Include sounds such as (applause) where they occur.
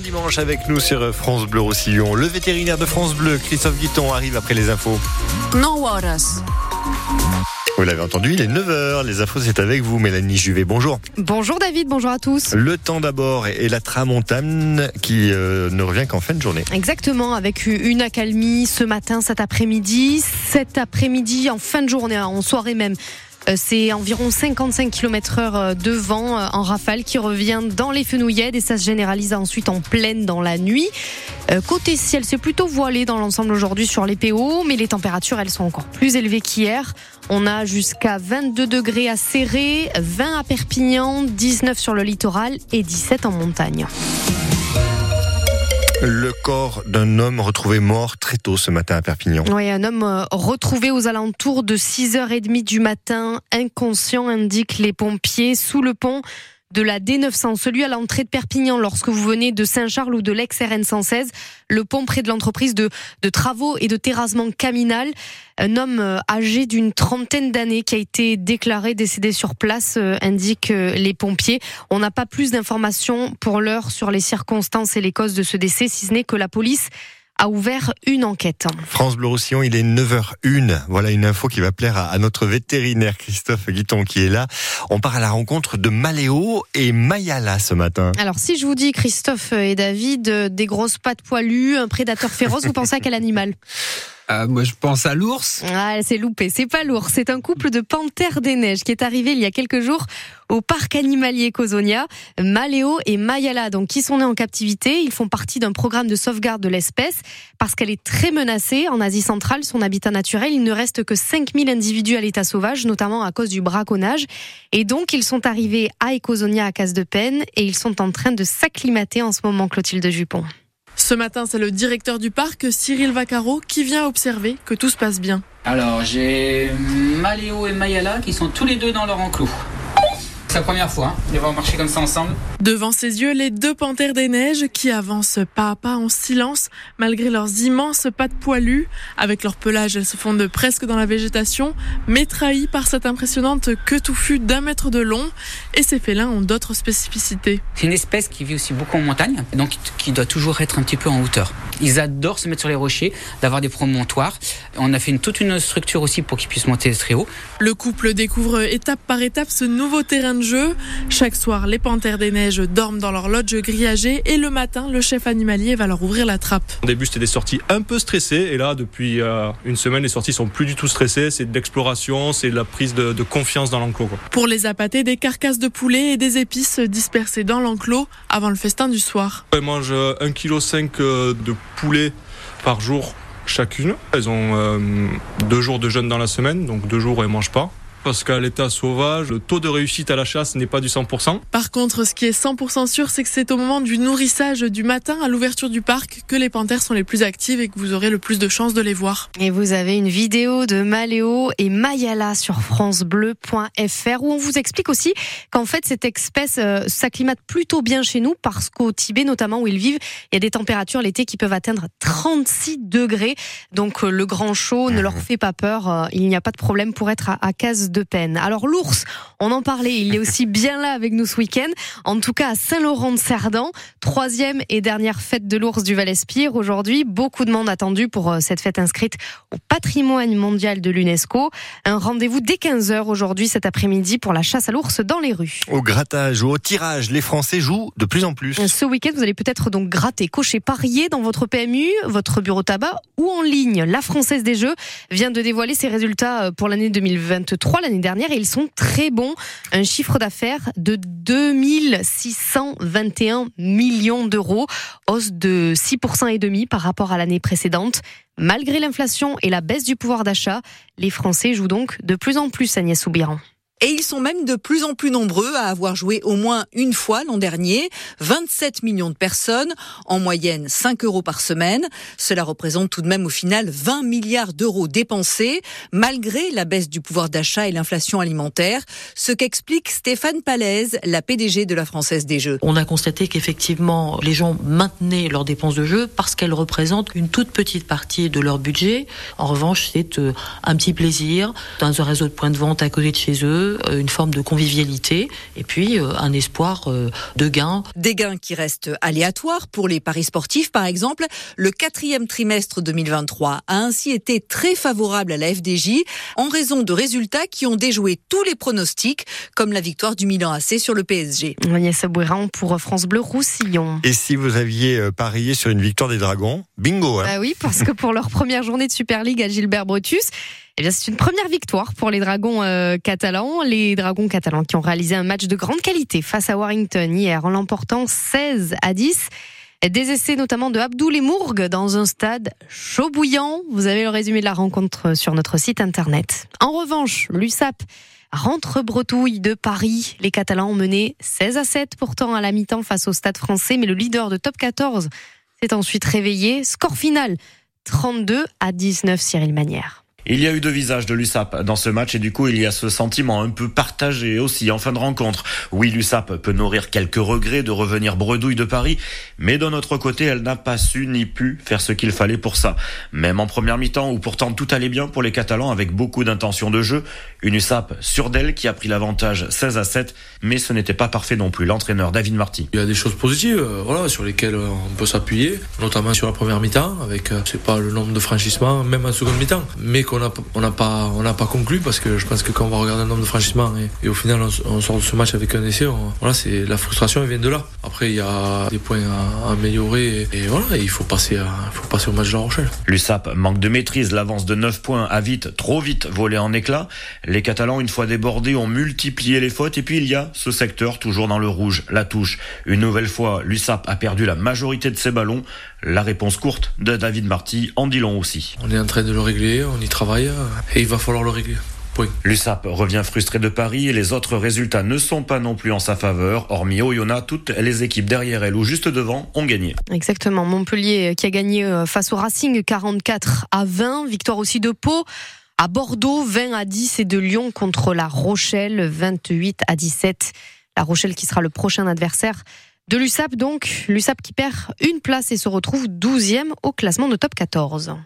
Dimanche avec nous sur France Bleu Roussillon. Le vétérinaire de France Bleu, Christophe Guiton, arrive après les infos. No waters. Vous l'avez entendu, il est 9h. Les infos, c'est avec vous, Mélanie Juvet. Bonjour. Bonjour David, bonjour à tous. Le temps d'abord et la tramontane qui euh, ne revient qu'en fin de journée. Exactement, avec une accalmie ce matin, cet après-midi. Cet après-midi, en fin de journée, en soirée même. Euh, c'est environ 55 km heure de vent euh, en rafale qui revient dans les fenouillèdes et ça se généralise ensuite en pleine dans la nuit. Euh, côté ciel, c'est plutôt voilé dans l'ensemble aujourd'hui sur les PO, mais les températures, elles sont encore plus élevées qu'hier. On a jusqu'à 22 degrés à Serré, 20 à Perpignan, 19 sur le littoral et 17 en montagne. Le corps d'un homme retrouvé mort très tôt ce matin à Perpignan. Oui, un homme euh, retrouvé aux alentours de 6h30 du matin, inconscient, indiquent les pompiers, sous le pont de la D900, celui à l'entrée de Perpignan lorsque vous venez de Saint-Charles ou de l'ex-RN 116, le pont près de l'entreprise de, travaux et de terrassement Caminal. Un homme euh, âgé d'une trentaine d'années qui a été déclaré décédé sur place, euh, indiquent euh, les pompiers. On n'a pas plus d'informations pour l'heure sur les circonstances et les causes de ce décès, si ce n'est que la police a ouvert une enquête. France Bleu Roussillon, il est 9h01. Voilà une info qui va plaire à, notre vétérinaire Christophe Guiton qui est là. On part à la rencontre de Maléo et Mayala ce matin. Alors si je vous dis Christophe et David, des grosses pattes poilues, un prédateur féroce, vous pensez à quel animal? (laughs) euh, moi, je pense à l'ours. Ah, c'est loupé. C'est pas l'ours. C'est un couple de panthères des neiges qui est arrivé il y a quelques jours au parc animalier Cosonia. Maléo et Mayala, donc, qui sont nés en captivité. Ils font partie d'un programme de sauvegarde de l'espèce parce qu'elle est très menacée en Asie centrale, son habitat naturel. Il ne reste que 5000 individus à l'état sauvage, notamment à cause du braconnage. Et donc, ils sont arrivés à Ecosonia à Case de Peine et ils sont en train de s'acclimater en ce moment, Clotilde Jupon. Ce matin, c'est le directeur du parc, Cyril Vaccaro, qui vient observer que tout se passe bien. Alors, j'ai Maléo et Mayala qui sont tous les deux dans leur enclos. C'est la première fois hein, de voir marcher comme ça ensemble. Devant ses yeux, les deux panthères des neiges qui avancent pas à pas en silence, malgré leurs immenses pattes poilues. Avec leur pelage, elles se fondent presque dans la végétation, mais trahies par cette impressionnante queue touffue d'un mètre de long. Et ces félins ont d'autres spécificités. C'est une espèce qui vit aussi beaucoup en montagne, donc qui doit toujours être un petit peu en hauteur. Ils adorent se mettre sur les rochers, d'avoir des promontoires. On a fait une, toute une structure aussi pour qu'ils puissent monter très haut. Le couple découvre étape par étape ce nouveau terrain de jeu. Chaque soir, les panthères des neiges dorment dans leur lodge grillagée et le matin, le chef animalier va leur ouvrir la trappe. Au début, c'était des sorties un peu stressées et là, depuis euh, une semaine, les sorties sont plus du tout stressées. C'est de l'exploration, c'est de la prise de, de confiance dans l'enclos. Pour les appâter, des carcasses de poulet et des épices dispersées dans l'enclos avant le festin du soir. Elles mangent 1,5 kg de poulet par jour chacune. Elles ont euh, deux jours de jeûne dans la semaine, donc deux jours elles mangent pas parce qu'à l'état sauvage, le taux de réussite à la chasse n'est pas du 100%. Par contre, ce qui est 100% sûr, c'est que c'est au moment du nourrissage du matin à l'ouverture du parc que les panthères sont les plus actives et que vous aurez le plus de chances de les voir. Et vous avez une vidéo de Maléo et Mayala sur francebleu.fr où on vous explique aussi qu'en fait cette espèce euh, s'acclimate plutôt bien chez nous parce qu'au Tibet notamment où ils vivent, il y a des températures l'été qui peuvent atteindre 36 degrés. Donc euh, le grand chaud ne leur fait pas peur, euh, il n'y a pas de problème pour être à, à case de peine. Alors l'ours, on en parlait, il est (laughs) aussi bien là avec nous ce week-end. En tout cas à Saint-Laurent-de-Cerdan, troisième et dernière fête de l'ours du Val-Espire. Aujourd'hui, beaucoup de monde attendu pour euh, cette fête inscrite au patrimoine mondial de l'UNESCO. Un rendez-vous dès 15h aujourd'hui cet après-midi pour la chasse à l'ours dans les rues. Au grattage ou au tirage, les Français jouent de plus en plus. Ce week-end, vous allez peut-être donc gratter, cocher, parier dans votre PMU, votre bureau tabac ou en ligne. La Française des Jeux vient de dévoiler ses résultats euh, pour l'année 2023 l'année dernière et ils sont très bons. Un chiffre d'affaires de 2621 millions d'euros, hausse de 6% et demi par rapport à l'année précédente. Malgré l'inflation et la baisse du pouvoir d'achat, les Français jouent donc de plus en plus Agnès Soubiran. Et ils sont même de plus en plus nombreux à avoir joué au moins une fois l'an dernier. 27 millions de personnes, en moyenne 5 euros par semaine. Cela représente tout de même au final 20 milliards d'euros dépensés, malgré la baisse du pouvoir d'achat et l'inflation alimentaire. Ce qu'explique Stéphane Palaise, la PDG de la Française des Jeux. On a constaté qu'effectivement, les gens maintenaient leurs dépenses de jeu parce qu'elles représentent une toute petite partie de leur budget. En revanche, c'est euh, un petit plaisir dans un réseau de points de vente à côté de chez eux jeu, une forme de convivialité et puis un espoir de gain. Des gains qui restent aléatoires pour les paris sportifs, par exemple. Le quatrième trimestre 2023 a ainsi été très favorable à la FDJ en raison de résultats qui ont déjoué tous les pronostics, comme la victoire du Milan AC sur le PSG. Agnès Bouéran pour France Bleu Roussillon. Et si vous aviez euh, parié sur une victoire des Dragons, bingo hein Ah oui, parce que pour leur première journée de Super League à Gilbert Brutus, eh bien, c'est une première victoire pour les Dragons euh, catalans. Les Dragons catalans qui ont réalisé un match de grande qualité face à Warrington hier en l'emportant 16 à 10. Des essais notamment de Abdoul et Mourgue dans un stade chaud bouillant. Vous avez le résumé de la rencontre sur notre site internet. En revanche, l'USAP rentre bretouille de Paris. Les Catalans ont mené 16 à 7 pourtant à la mi-temps face au stade français, mais le leader de top 14 s'est ensuite réveillé. Score final 32 à 19 Cyril Manière. Il y a eu deux visages de l'USAP dans ce match et du coup il y a ce sentiment un peu partagé aussi en fin de rencontre. Oui, l'USAP peut nourrir quelques regrets de revenir bredouille de Paris, mais d'un autre côté, elle n'a pas su ni pu faire ce qu'il fallait pour ça. Même en première mi-temps où pourtant tout allait bien pour les Catalans avec beaucoup d'intention de jeu, une USAP sur d'elle qui a pris l'avantage 16 à 7, mais ce n'était pas parfait non plus. L'entraîneur David Marty. Il y a des choses positives, euh, voilà, sur lesquelles on peut s'appuyer, notamment sur la première mi-temps avec, euh, c'est pas le nombre de franchissements, même en seconde mi-temps, mais on n'a pas on pas conclu parce que je pense que quand on va regarder un nombre de franchissements et, au final on, sort de ce match avec un essai, voilà c'est la frustration elle vient de là. Après il y a des points à, améliorer et, voilà il faut passer il faut passer au match de La Rochelle. L'USAP manque de maîtrise, l'avance de 9 points a vite trop vite volé en éclats. Les Catalans une fois débordés ont multiplié les fautes et puis il y a ce secteur toujours dans le rouge, la touche. Une nouvelle fois l'USAP a perdu la majorité de ses ballons. La réponse courte de David Marty en dit long aussi. On est en train de le régler, on y travaille et il va falloir le régler. Oui. L'USAP revient frustré de Paris et les autres résultats ne sont pas non plus en sa faveur. Hormis Oyonnax, toutes les équipes derrière elle ou juste devant ont gagné. Exactement. Montpellier qui a gagné euh, face au Racing 44 à 20. Victoire aussi de Pau. À Bordeaux, 20 à 10 et de Lyon contre la Rochelle, 28 à 17. La Rochelle qui sera le prochain adversaire de l'USAP donc. L'USAP qui perd une place et se retrouve 12e au classement de top 14.